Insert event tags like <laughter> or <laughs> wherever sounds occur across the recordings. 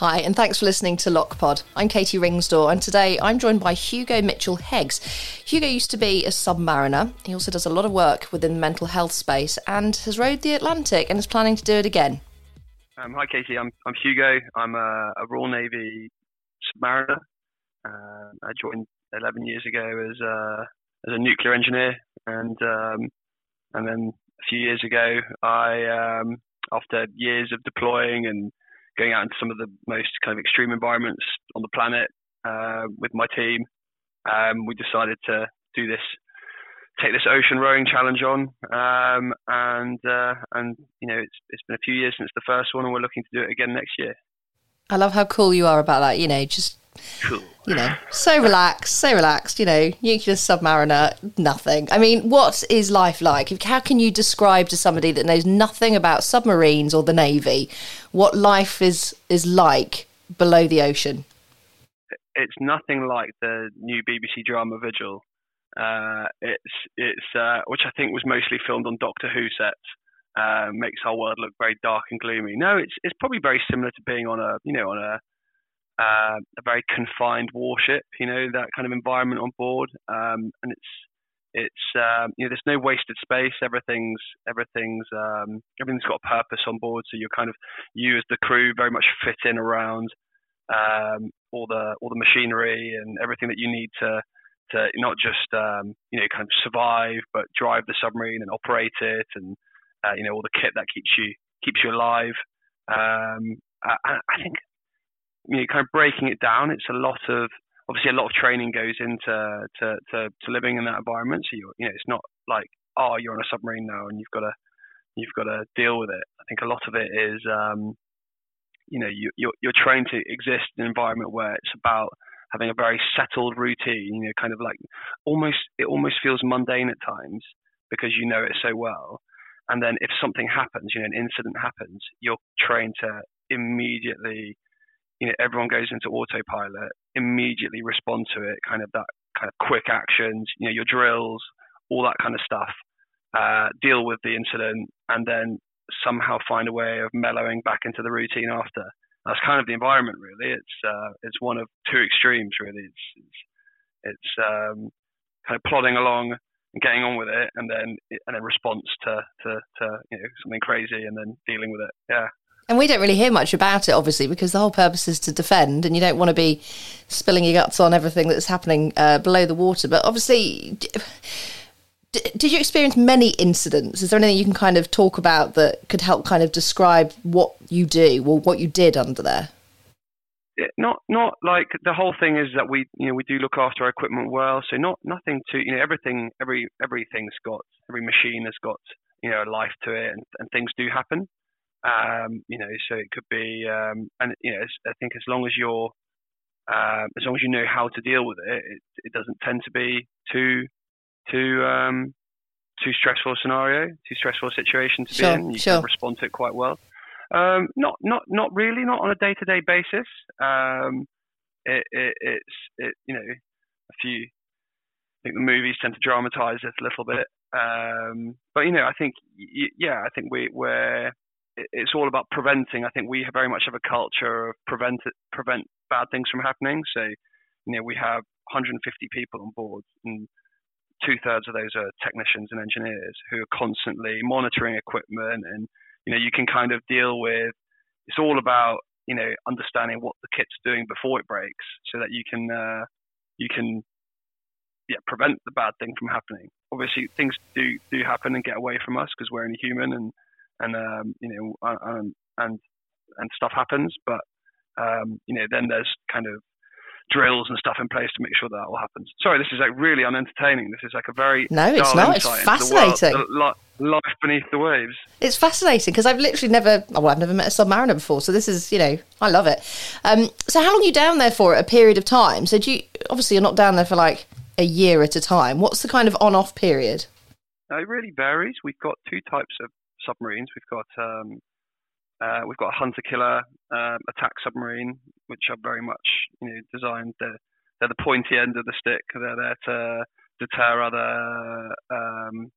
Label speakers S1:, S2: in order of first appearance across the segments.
S1: Hi, and thanks for listening to LockPod. I'm Katie Ringsdore, and today I'm joined by Hugo Mitchell Heggs. Hugo used to be a submariner. He also does a lot of work within the mental health space and has rode the Atlantic and is planning to do it again.
S2: Um, hi, Katie. I'm, I'm Hugo. I'm a, a Royal Navy submariner. Uh, I joined 11 years ago as a, as a nuclear engineer, and um, and then a few years ago, I um, after years of deploying and going out into some of the most kind of extreme environments on the planet uh, with my team, um, we decided to do this, take this ocean rowing challenge on, um, and uh, and you know it's it's been a few years since the first one, and we're looking to do it again next year.
S1: I love how cool you are about that. You know, just
S2: Cool.
S1: you know, so relaxed, so relaxed. You know, nuclear submariner, nothing. I mean, what is life like? How can you describe to somebody that knows nothing about submarines or the navy what life is is like below the ocean?
S2: It's nothing like the new BBC drama Vigil. Uh, it's it's uh, which I think was mostly filmed on Doctor Who sets. Uh, makes our world look very dark and gloomy. No, it's it's probably very similar to being on a you know on a uh, a very confined warship, you know, that kind of environment on board. Um, and it's it's um, you know there's no wasted space. Everything's everything's um, everything's got a purpose on board. So you're kind of you as the crew very much fit in around um, all the all the machinery and everything that you need to to not just um, you know kind of survive, but drive the submarine and operate it, and uh, you know all the kit that keeps you keeps you alive. Um, I, I think you know, kind of breaking it down, it's a lot of obviously a lot of training goes into to, to, to living in that environment. So you you know, it's not like oh, you're on a submarine now and you've got to you've got to deal with it. I think a lot of it is um, you know you, you're you're trained to exist in an environment where it's about having a very settled routine. You know, kind of like almost it almost feels mundane at times because you know it so well. And then if something happens, you know, an incident happens, you're trained to immediately you know everyone goes into autopilot, immediately respond to it, kind of that kind of quick actions, you know your drills, all that kind of stuff. Uh, deal with the incident and then somehow find a way of mellowing back into the routine after. That's kind of the environment, really. It's uh, it's one of two extremes, really. It's it's, it's um, kind of plodding along and getting on with it, and then and then response to, to to you know something crazy, and then dealing with it. Yeah.
S1: And we don't really hear much about it, obviously, because the whole purpose is to defend, and you don't want to be spilling your guts on everything that's happening uh, below the water. But obviously, did you experience many incidents? Is there anything you can kind of talk about that could help kind of describe what you do or what you did under there?
S2: Not, not like the whole thing is that we, you know, we do look after our equipment well. So not nothing to, you know, everything, every everything's got, every machine has got, you know, a life to it, and, and things do happen. Um, you know, so it could be, um, and you know, I think as long as you're, uh, as long as you know how to deal with it, it, it doesn't tend to be too, too, um, too stressful scenario, too stressful situation to
S1: sure,
S2: be in. You
S1: sure.
S2: can respond to it quite well. Um, not, not, not really, not on a day-to-day basis. Um, it, it, it's, it, you know, a few. I think the movies tend to dramatize it a little bit. Um, but you know, I think, yeah, I think we, we're it's all about preventing. I think we very much have a culture of prevent prevent bad things from happening. So, you know, we have 150 people on board, and two thirds of those are technicians and engineers who are constantly monitoring equipment, and you know, you can kind of deal with. It's all about you know understanding what the kit's doing before it breaks, so that you can uh, you can yeah prevent the bad thing from happening. Obviously, things do do happen and get away from us because we're only human and and um, you know, and and and stuff happens. But um, you know, then there's kind of drills and stuff in place to make sure that all happens. Sorry, this is like really unentertaining. This is like a very
S1: no, it's not. It's fascinating.
S2: The world, the life beneath the waves.
S1: It's fascinating because I've literally never, well, I've never met a submariner before. So this is, you know, I love it. Um, so how long are you down there for? A period of time. So do you obviously you're not down there for like a year at a time. What's the kind of on-off period?
S2: it really varies. We've got two types of submarines. We've got um, uh, we've got a hunter killer uh, attack submarine, which are very much you know designed. They're, they're the pointy end of the stick. They're there to deter other um,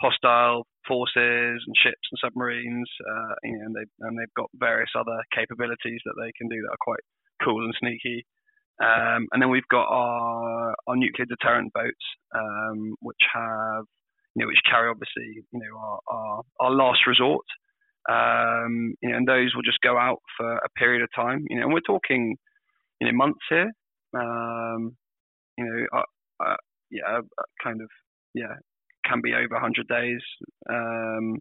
S2: hostile forces and ships and submarines, uh, you know, and they and they've got various other capabilities that they can do that are quite cool and sneaky. Um, and then we've got our our nuclear deterrent boats, um, which have you know which carry obviously you know our our, our last resort. Um, you know, and those will just go out for a period of time. You know, and we're talking you know months here. Um, you know, uh, uh, yeah, uh, kind of yeah, can be over 100 days. Um,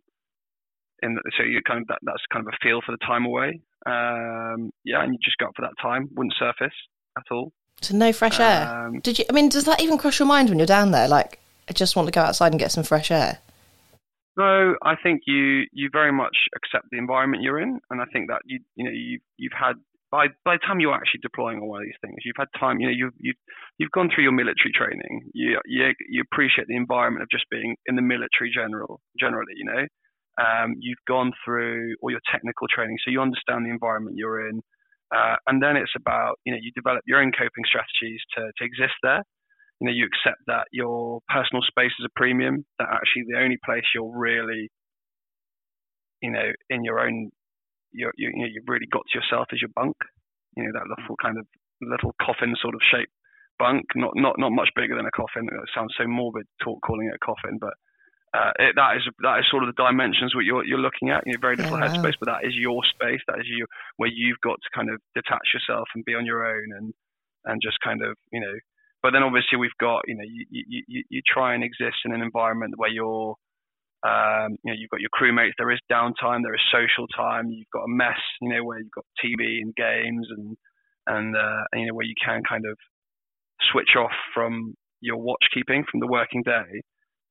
S2: the, so you kind of that, that's kind of a feel for the time away. Um, yeah, and you just go up for that time. Wouldn't surface at all.
S1: So no fresh air. Um, Did you? I mean, does that even cross your mind when you're down there? Like, I just want to go outside and get some fresh air.
S2: No, I think you you very much accept the environment you're in, and I think that you you know you you've had by by the time you're actually deploying on one of these things, you've had time. You know, you've you've you've gone through your military training. You you you appreciate the environment of just being in the military general generally. You know, um, you've gone through all your technical training, so you understand the environment you're in. Uh, and then it's about you know you develop your own coping strategies to to exist there. You know, you accept that your personal space is a premium. That actually the only place you're really you know in your own you you you know, you've really got to yourself as your bunk. You know that little kind of little coffin sort of shape bunk, not not not much bigger than a coffin. It sounds so morbid talk calling it a coffin, but uh, it, that is that is sort of the dimensions what you're you're looking at. You know, very little yeah. headspace, but that is your space. That is you where you've got to kind of detach yourself and be on your own and and just kind of you know. But then obviously we've got you know you you you, try and exist in an environment where you're um, you know, you've got your crewmates. There is downtime. There is social time. You've got a mess. You know, where you've got TV and games and and uh, you know where you can kind of switch off from your watch keeping from the working day.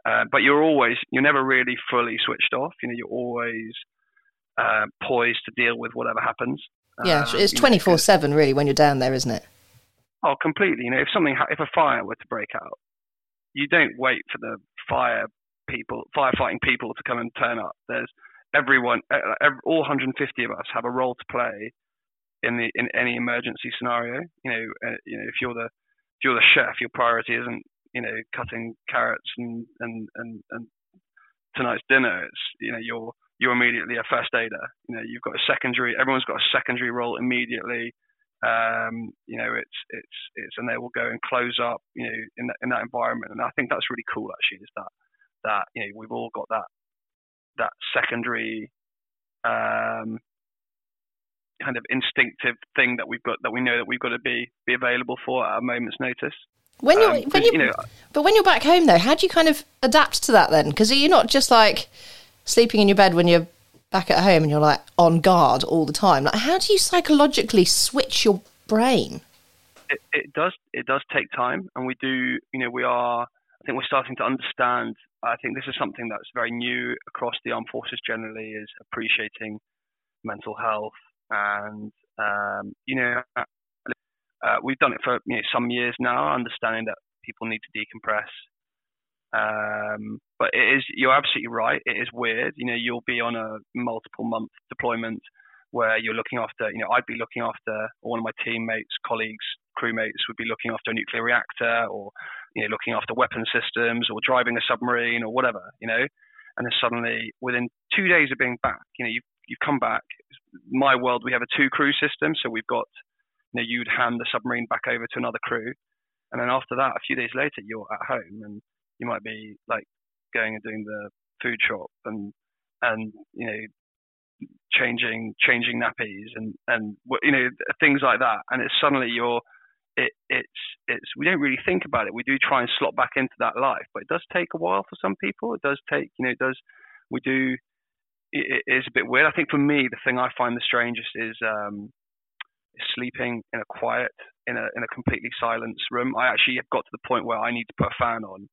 S2: Uh, but you're always you're never really fully switched off. You know, you're always uh, poised to deal with whatever happens.
S1: Yeah, um, it's twenty four seven really when you're down there, isn't it?
S2: Oh, completely. You know, if something if a fire were to break out, you don't wait for the fire people, firefighting people to come and turn up. There's everyone, all 150 of us have a role to play in the in any emergency scenario. You know, uh, you know, if you're the if you're the chef, your priority isn't you know cutting carrots and and and, and tonight's dinner. It's you know you're you're immediately a first aider. You know, you've got a secondary. Everyone's got a secondary role immediately. Um, you know, it's it's it's, and they will go and close up. You know, in that in that environment, and I think that's really cool. Actually, is that that you know we've all got that that secondary um, kind of instinctive thing that we've got that we know that we've got to be be available for at a moment's notice.
S1: When you're, um, when you, you know, but when you're back home though, how do you kind of adapt to that then? Because you're not just like sleeping in your bed when you're back at home and you're like on guard all the time. Like, how do you psychologically switch your brain?
S2: It, it does. It does take time, and we do. You know, we are. I think we're starting to understand I think this is something that's very new across the armed forces generally is appreciating mental health and um, you know uh, we've done it for you know, some years now, understanding that people need to decompress. Um, but it is you're absolutely right. It is weird. You know, you'll be on a multiple month deployment where you're looking after. You know, I'd be looking after one of my teammates, colleagues, crewmates would be looking after a nuclear reactor or you know looking after weapon systems or driving a submarine or whatever you know and then suddenly within two days of being back you know you've, you've come back my world we have a two crew system so we've got you know you'd hand the submarine back over to another crew and then after that a few days later you're at home and you might be like going and doing the food shop and and you know changing changing nappies and and you know things like that and it's suddenly you're it, it's it's we don't really think about it. We do try and slot back into that life, but it does take a while for some people. It does take you know it does we do it, it is a bit weird. I think for me the thing I find the strangest is um, sleeping in a quiet in a in a completely silent room. I actually have got to the point where I need to put a fan on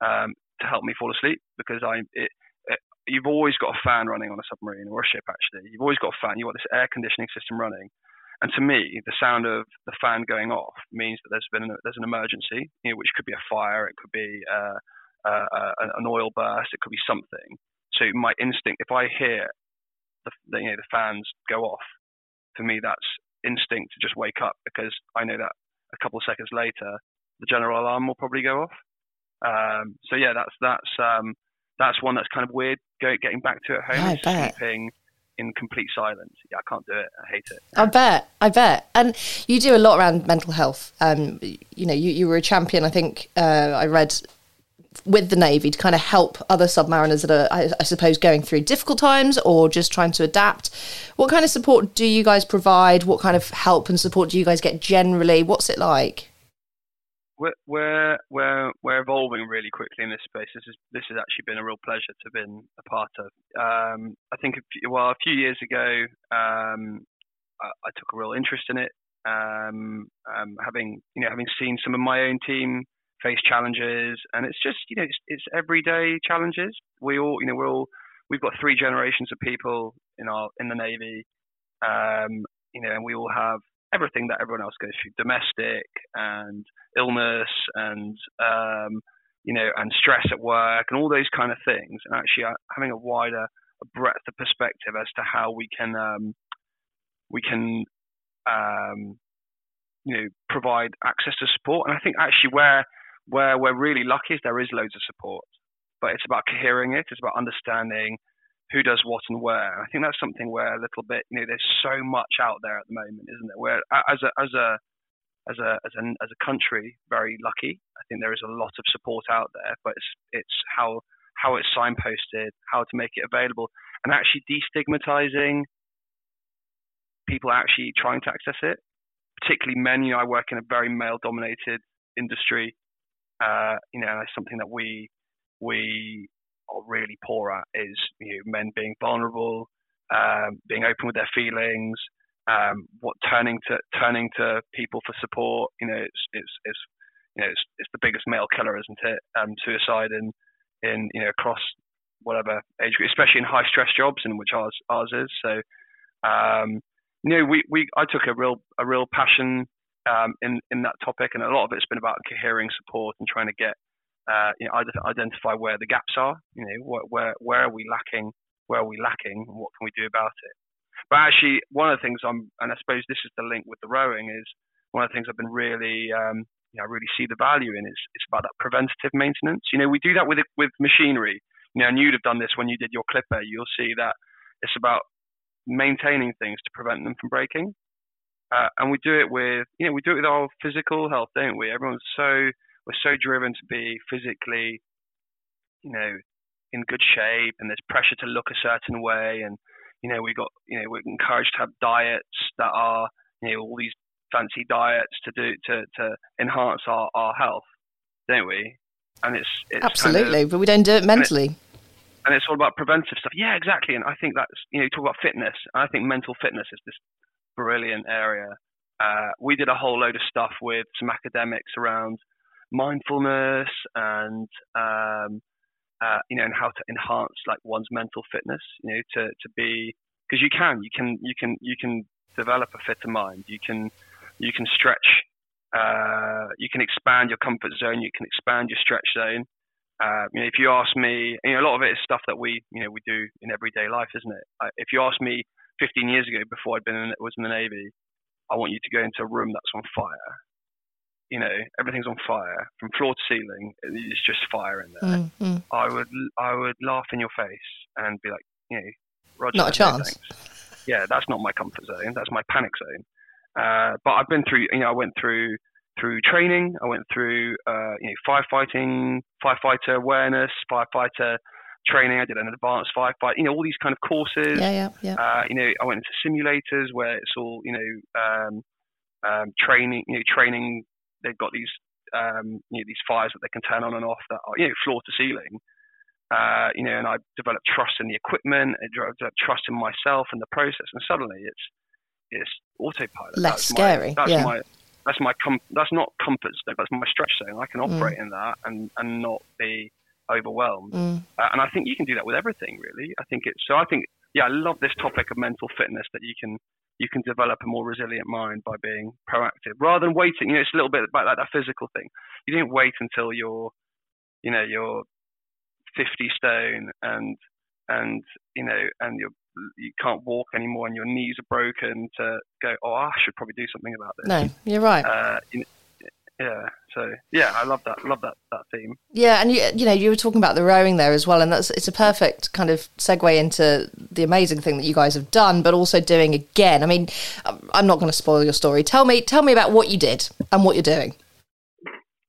S2: um, to help me fall asleep because I it, it, you've always got a fan running on a submarine or a ship. Actually, you've always got a fan. You've got this air conditioning system running, and to me, the sound of the fan going off means that there's been an, there's an emergency, you know, which could be a fire, it could be uh, uh, uh, an oil burst, it could be something. So my instinct, if I hear the, the, you know the fans go off, for me that's instinct to just wake up because I know that a couple of seconds later the general alarm will probably go off. Um, so yeah, that's that's um, that's one that's kind of weird. Getting back to at home, sleeping in complete silence. Yeah, I can't do it. I hate it.
S1: I bet. I bet. And you do a lot around mental health. Um, you know, you, you were a champion. I think uh, I read with the Navy to kind of help other submariners that are, I, I, suppose, going through difficult times or just trying to adapt. What kind of support do you guys provide? What kind of help and support do you guys get generally? What's it like?
S2: We're we're we're, evolving really quickly in this space. This is this has actually been a real pleasure to have been a part of. Um, I think a few, well a few years ago, um, I, I, took a real interest in it. Um, um having you know having seen some of my own team face challenges, and it's just you know it's, it's everyday challenges. We all you know we're all we've got three generations of people in our in the navy, um, you know, and we all have everything that everyone else goes through: domestic and illness, and um, you know, and stress at work, and all those kind of things. And actually, uh, having a wider breadth of perspective as to how we can um, we can um, you know provide access to support. And I think actually where where we're really lucky is there is loads of support, but it's about cohering it. It's about understanding who does what and where. I think that's something where a little bit, you know, there's so much out there at the moment, isn't there? Where as a as a as a as a as a country, very lucky. I think there is a lot of support out there, but it's it's how how it's signposted, how to make it available, and actually destigmatizing people actually trying to access it, particularly men. You know, I work in a very male-dominated industry, uh, you know, it's something that we we are really poor at is you know, men being vulnerable, um, being open with their feelings, um, what turning to turning to people for support. You know, it's it's, it's you know it's, it's the biggest male killer, isn't it? Um, suicide in in you know across whatever age group, especially in high stress jobs, in which ours ours is. So, um, you know, we, we I took a real a real passion um, in in that topic, and a lot of it's been about cohering support and trying to get uh, you know identify where the gaps are. You know, where where where are we lacking? Where are we lacking? And what can we do about it? But actually, one of the things I'm, and I suppose this is the link with the rowing, is one of the things I've been really, um, you know, really see the value in is it's about that preventative maintenance. You know, we do that with with machinery. You know, and you'd have done this when you did your clipper. You'll see that it's about maintaining things to prevent them from breaking. Uh, and we do it with, you know, we do it with our physical health, don't we? Everyone's so, we're so driven to be physically, you know, in good shape and there's pressure to look a certain way. And, you know, we got, you know, we're encouraged to have diets that are, you know, all these fancy diets to do, to, to enhance our, our health, don't we? And it's, it's
S1: absolutely,
S2: kind of,
S1: but we don't do it mentally.
S2: And, and it's all about preventive stuff. Yeah, exactly. And I think that's you know, you talk about fitness. I think mental fitness is this brilliant area. Uh, we did a whole load of stuff with some academics around mindfulness and um, uh, you know and how to enhance like one's mental fitness. You know, to to be because you can you can you can you can develop a fitter mind. You can you can stretch. Uh, you can expand your comfort zone. You can expand your stretch zone. Uh, you know, if you ask me, you know, a lot of it is stuff that we, you know, we do in everyday life, isn't it? Uh, if you ask me 15 years ago, before I'd been in, was in the navy, I want you to go into a room that's on fire. You know, everything's on fire from floor to ceiling. It's just fire in there. Mm-hmm. I would, I would laugh in your face and be like, you know, Roger,
S1: not a chance.
S2: yeah, that's not my comfort zone. That's my panic zone. Uh, but I've been through, you know, I went through through training. I went through, uh, you know, firefighting, firefighter awareness, firefighter training. I did an advanced firefight. You know, all these kind of courses.
S1: Yeah, yeah, yeah. Uh,
S2: you know, I went into simulators where it's all, you know, um, um, training. You know, training. They've got these, um, you know, these fires that they can turn on and off that are, you know, floor to ceiling. Uh, you know, and I developed trust in the equipment. I developed trust in myself and the process. And suddenly, it's it's autopilot.
S1: Less that's scary.
S2: My, that's
S1: yeah.
S2: my that's my com- that's not comfort zone. That's my stretch zone. I can mm. operate mm. in that and and not be overwhelmed. Mm. Uh, and I think you can do that with everything, really. I think it's so. I think yeah, I love this topic of mental fitness that you can you can develop a more resilient mind by being proactive rather than waiting. You know, it's a little bit about like that physical thing. You don't wait until you're, you know, you're 50 stone and and you know and you're you can't walk anymore and your knees are broken to go oh I should probably do something about this
S1: no you're right uh, you know,
S2: yeah. So yeah, I love that. Love that that theme.
S1: Yeah, and you you know you were talking about the rowing there as well, and that's it's a perfect kind of segue into the amazing thing that you guys have done, but also doing again. I mean, I'm not going to spoil your story. Tell me tell me about what you did and what you're doing.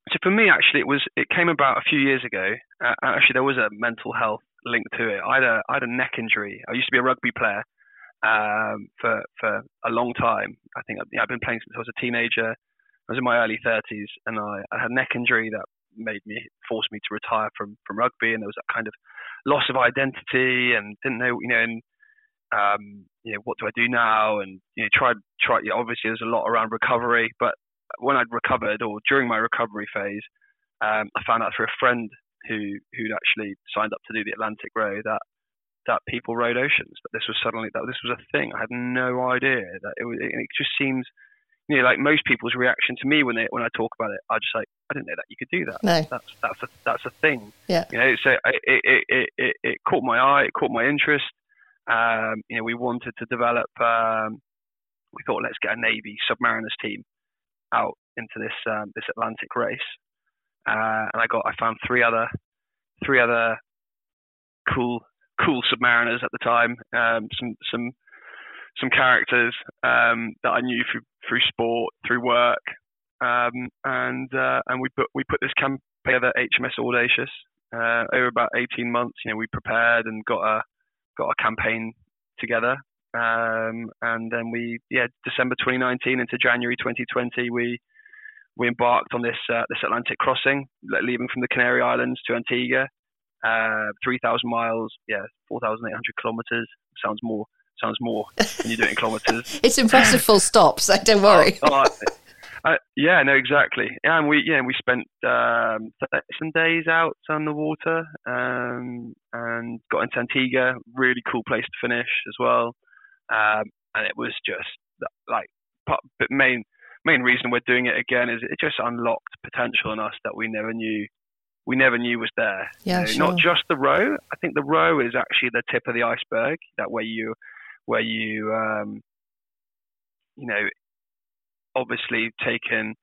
S2: So for me, actually, it was it came about a few years ago. Uh, actually, there was a mental health link to it. I had a I had a neck injury. I used to be a rugby player um, for for a long time. I think I've, I've been playing since I was a teenager. I was in my early 30s, and I, I had a neck injury that made me forced me to retire from from rugby, and there was that kind of loss of identity, and didn't know you know, and um, you know what do I do now, and you know tried tried. You know, obviously, there's a lot around recovery, but when I'd recovered or during my recovery phase, um, I found out through a friend who who'd actually signed up to do the Atlantic Row that that people rode oceans. That this was suddenly that this was a thing. I had no idea that it was. It just seems you know, like most people's reaction to me when they when I talk about it, I just like, I didn't know that you could do that.
S1: No.
S2: That's that's a that's a thing.
S1: Yeah.
S2: You know, so it it it, it, it caught my eye, it caught my interest. Um, you know, we wanted to develop. Um, we thought, let's get a Navy submariners team out into this um, this Atlantic race, uh, and I got I found three other three other cool cool submariners at the time. Um, some some some characters um, that I knew through through sport, through work, um, and uh, and we put we put this campaign together, HMS Audacious, uh, over about 18 months. You know, we prepared and got a got a campaign together, um, and then we yeah December 2019 into January 2020 we we embarked on this uh, this Atlantic crossing, leaving from the Canary Islands to Antigua, uh, 3,000 miles, yeah, 4,800 kilometers. Sounds more sounds more when you do it in kilometres. <laughs>
S1: it's impressive, full stop. So don't worry.
S2: Oh, oh, uh, yeah, no, exactly. Yeah, and we yeah we spent um, some days out on the water um, and got into Antigua. Really cool place to finish as well. Um, and it was just like but main main reason we're doing it again is it just unlocked potential in us that we never knew we never knew was there.
S1: Yeah,
S2: you know,
S1: sure.
S2: Not just the row. I think the row is actually the tip of the iceberg. That way you where you, um, you know, obviously taken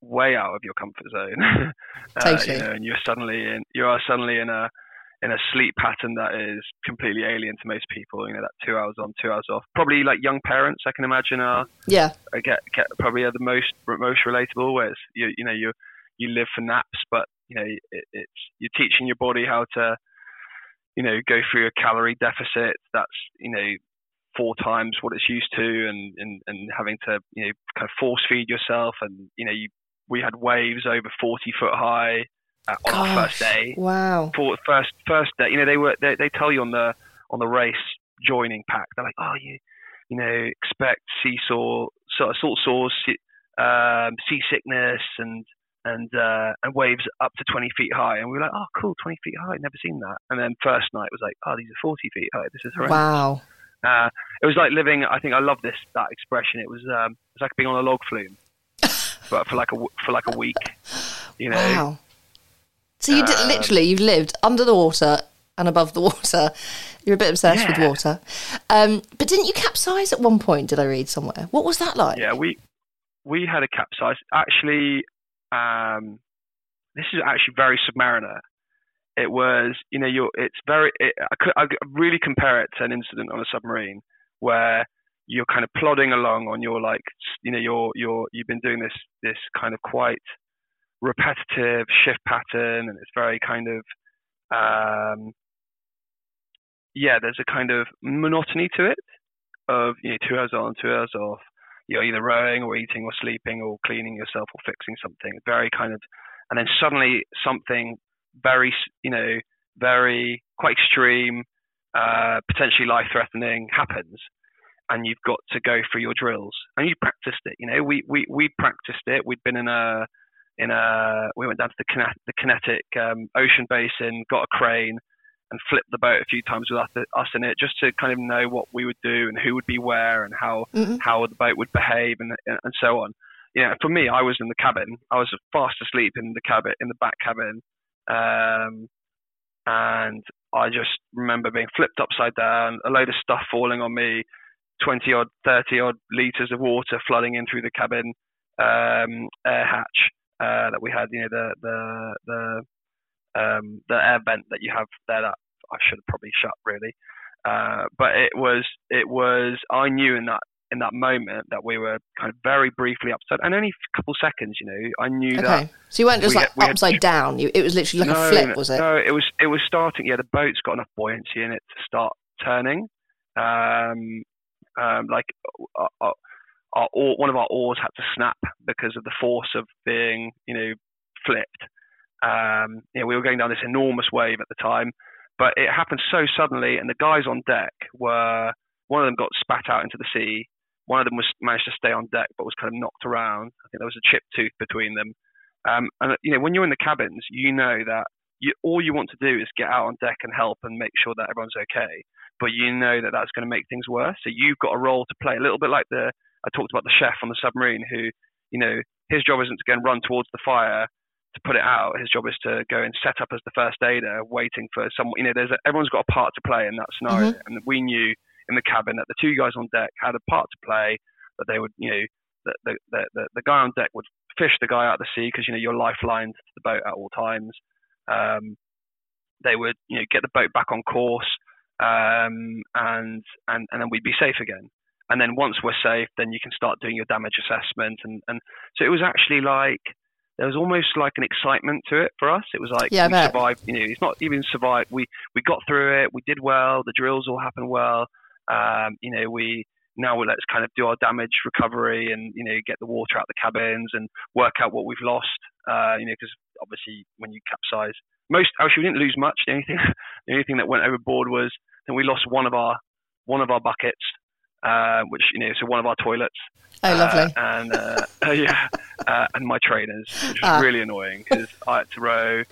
S2: way out of your comfort zone. <laughs>
S1: uh, you
S2: know, and you're suddenly in, you are suddenly in a, in a sleep pattern that is completely alien to most people. You know, that two hours on, two hours off. Probably like young parents, I can imagine are
S1: yeah
S2: get, get probably are the most most relatable. Where it's, you you know you you live for naps, but you know it, it's you're teaching your body how to you know go through a calorie deficit. That's you know four times what it's used to and, and, and having to, you know, kind of force feed yourself. And, you know, you, we had waves over 40 foot high uh, on
S1: Gosh,
S2: our first day.
S1: Wow.
S2: For first, first day, you know, they were, they, they tell you on the, on the race joining pack, they're like, oh, you, you know, expect seesaw, sort of salt sores, um, seasickness and, and uh, and waves up to 20 feet high, and we were like, "Oh, cool, 20 feet high, never seen that." And then first night was like, "Oh, these are 40 feet high. This is horrendous."
S1: Wow.
S2: Uh, it was like living. I think I love this that expression. It was um, it was like being on a log flume, <laughs> but for like a for like a week. You know.
S1: Wow. So you did,
S2: Um,
S1: literally you've lived under the water and above the <laughs> water. You're a bit obsessed with water. Um, but didn't you capsize at one point? Did I read somewhere? What was that like?
S2: Yeah, we we had a capsize. Actually, um, this is actually very submariner. It was, you know, you're. It's very. It, I, could, I really compare it to an incident on a submarine where you're kind of plodding along on your like, you know, you're you're you've been doing this this kind of quite repetitive shift pattern, and it's very kind of, um, yeah, there's a kind of monotony to it of you know two hours on, two hours off you're either rowing or eating or sleeping or cleaning yourself or fixing something. Very kind of, and then suddenly something very, you know, very quite extreme, uh, potentially life-threatening happens, and you've got to go through your drills. And you practiced it. You know, we we we practiced it. We'd been in a in a we went down to the kinetic, the kinetic um, ocean basin, got a crane, and flipped the boat a few times with us, us in it, just to kind of know what we would do and who would be where and how
S1: Mhm.
S2: how the boat would behave and and so on. You know, for me, I was in the cabin. I was fast asleep in the cabin in the back cabin, um, and I just remember being flipped upside down, a load of stuff falling on me, twenty odd, thirty odd liters of water flooding in through the cabin um, air hatch. uh, that we had. You know, the the the um, the air vent that you have there. That I should have probably shut really. Uh, but it was it was I knew in that in that moment that we were kind of very briefly upside and only a couple seconds you know i knew okay. that
S1: so you weren't just we like had, upside had, down. You, it was literally like no, a flip was it?
S2: no it was it was starting yeah the boat's got enough buoyancy in it to start turning. Um, um like our, uh, uh, our, our, one of our oars had to snap because of the force of being you know flipped. Um you know, we were going down this enormous wave at the time but it happened so suddenly and the guys on deck were one of them got spat out into the sea one of them was managed to stay on deck, but was kind of knocked around. I think there was a chipped tooth between them. Um, and you know, when you're in the cabins, you know that you, all you want to do is get out on deck and help and make sure that everyone's okay. But you know that that's going to make things worse. So you've got a role to play, a little bit like the I talked about the chef on the submarine, who you know his job isn't to go and run towards the fire to put it out. His job is to go and set up as the first aider, waiting for someone. You know, there's a, everyone's got a part to play in that scenario, mm-hmm. and we knew in the cabin that the two guys on deck had a part to play, that they would, you know, the, the, the, the guy on deck would fish the guy out of the sea because, you know, you're lifelined to the boat at all times. Um, they would, you know, get the boat back on course um, and, and, and then we'd be safe again. And then once we're safe, then you can start doing your damage assessment. And, and so it was actually like, there was almost like an excitement to it for us. It was like
S1: yeah,
S2: we survived. You know, it's not even survived. We we got through it. We did well. The drills all happened well. Um, you know, we now let's kind of do our damage recovery and you know get the water out the cabins and work out what we've lost. Uh, you know, because obviously when you capsize, most actually we didn't lose much. The only thing, <laughs> the only thing that went overboard was that we lost one of our one of our buckets, uh, which you know, so one of our toilets.
S1: Oh, lovely.
S2: Uh, and uh, <laughs> yeah, uh, and my trainers, which was ah. really annoying because I had to row.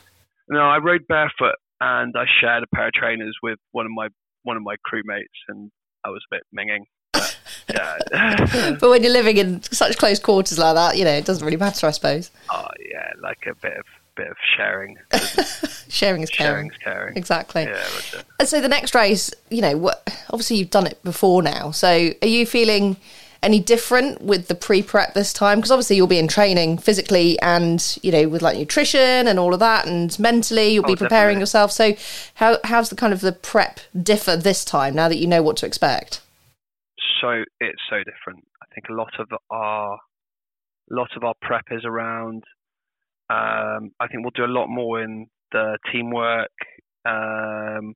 S2: No, I rode barefoot and I shared a pair of trainers with one of my one of my crewmates, and I was a bit minging. But, <laughs>
S1: yeah. <laughs> but when you're living in such close quarters like that, you know, it doesn't really matter, I suppose.
S2: Oh yeah, like a bit of bit of sharing. <laughs>
S1: sharing is caring.
S2: Sharing is caring.
S1: Exactly.
S2: Yeah.
S1: And so the next race, you know, what, obviously you've done it before now. So are you feeling any different with the pre-prep this time? Because obviously you'll be in training physically and you know with like nutrition and all of that, and mentally you'll be oh, preparing definitely. yourself. So how how's the kind of the prep differ this time now that you know what to expect?
S2: So it's so different. I think a lot of our a lot of our prep is around. Um, I think we'll do a lot more in the teamwork, um,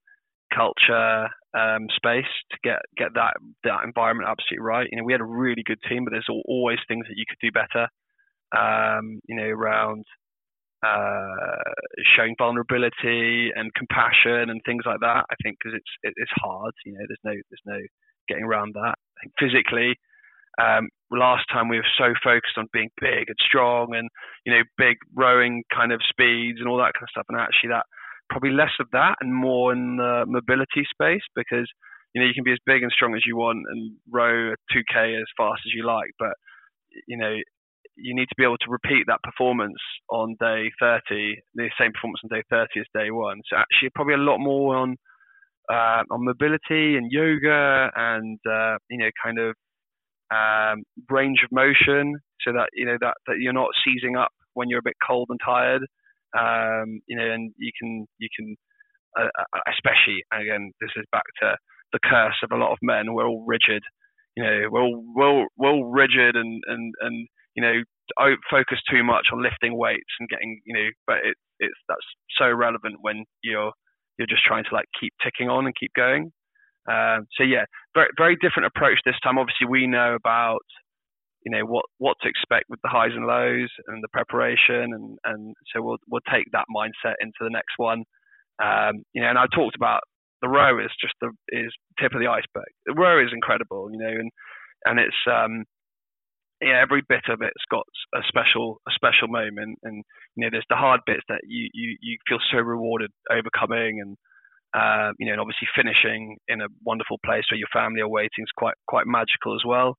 S2: culture, um, space to get get that that environment absolutely right. You know, we had a really good team, but there's always things that you could do better. Um, you know, around uh, showing vulnerability and compassion and things like that. I think because it's it, it's hard. You know, there's no there's no getting around that. Physically, um, last time we were so focused on being big and strong and you know big rowing kind of speeds and all that kind of stuff, and actually that probably less of that and more in the mobility space because you know you can be as big and strong as you want and row a 2k as fast as you like, but you know you need to be able to repeat that performance on day 30, the same performance on day 30 as day one. So actually, probably a lot more on uh, on mobility and yoga and uh, you know kind of um, range of motion, so that you know that that you're not seizing up when you're a bit cold and tired. Um, you know, and you can you can uh, uh, especially again this is back to the curse of a lot of men. We're all rigid. You know, we're all we're all, we're all rigid and and and you know focus too much on lifting weights and getting you know, but it it's that's so relevant when you're you're just trying to like keep ticking on and keep going. Um, so yeah, very very different approach this time. Obviously, we know about you know what what to expect with the highs and lows and the preparation and and so we'll we'll take that mindset into the next one. Um, you know and I talked about the row is just the is tip of the iceberg. The row is incredible you know and and it's um yeah every bit of it's got a special a special moment. And you know there's the hard bits that you you you feel so rewarded overcoming and uh, you know and obviously finishing in a wonderful place where your family are waiting is quite quite magical as well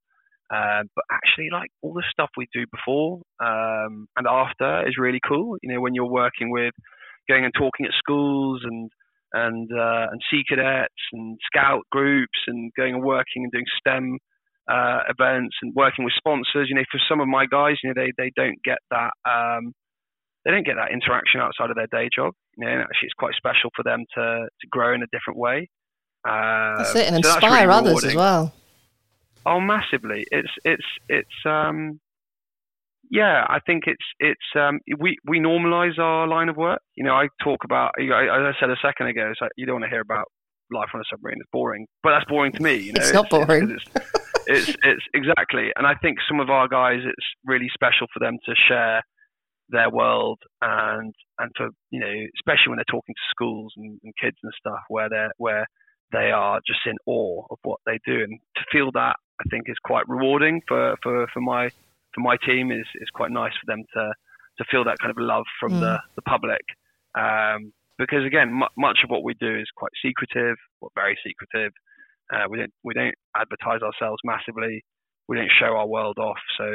S2: um, but actually, like all the stuff we do before um, and after is really cool. You know, when you're working with going and talking at schools and and uh, and sea cadets and scout groups and going and working and doing STEM uh, events and working with sponsors. You know, for some of my guys, you know, they they don't get that um, they don't get that interaction outside of their day job. You know, actually, it's quite special for them to to grow in a different way.
S1: Uh, that's it, and so inspire really others as well.
S2: Oh, massively! It's it's it's um, yeah. I think it's it's um, we we normalize our line of work. You know, I talk about as I said a second ago. It's like you don't want to hear about life on a submarine. It's boring, but that's boring to me. You know,
S1: it's not boring.
S2: It's, it's, it's, it's exactly, and I think some of our guys, it's really special for them to share their world and and for you know, especially when they're talking to schools and, and kids and stuff, where they're where they are just in awe of what they do, and to feel that I think is quite rewarding for for, for my for my team is is quite nice for them to to feel that kind of love from mm. the the public. Um, because again, m- much of what we do is quite secretive, or very secretive. Uh, we don't we don't advertise ourselves massively. We don't show our world off, so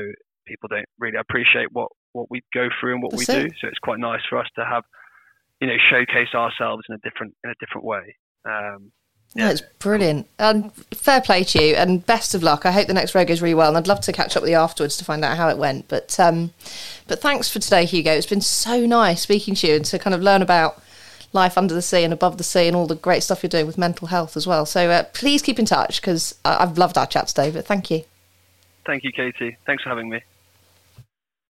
S2: people don't really appreciate what what we go through and what That's we it. do. So it's quite nice for us to have, you know, showcase ourselves in a different in a different way. Um,
S1: yeah. That's brilliant. And fair play to you, and best of luck. I hope the next row goes really well, and I'd love to catch up with you afterwards to find out how it went. But um, but thanks for today, Hugo. It's been so nice speaking to you and to kind of learn about life under the sea and above the sea and all the great stuff you're doing with mental health as well. So uh, please keep in touch because I've loved our chat today. But thank you.
S2: Thank you, Katie. Thanks for having me.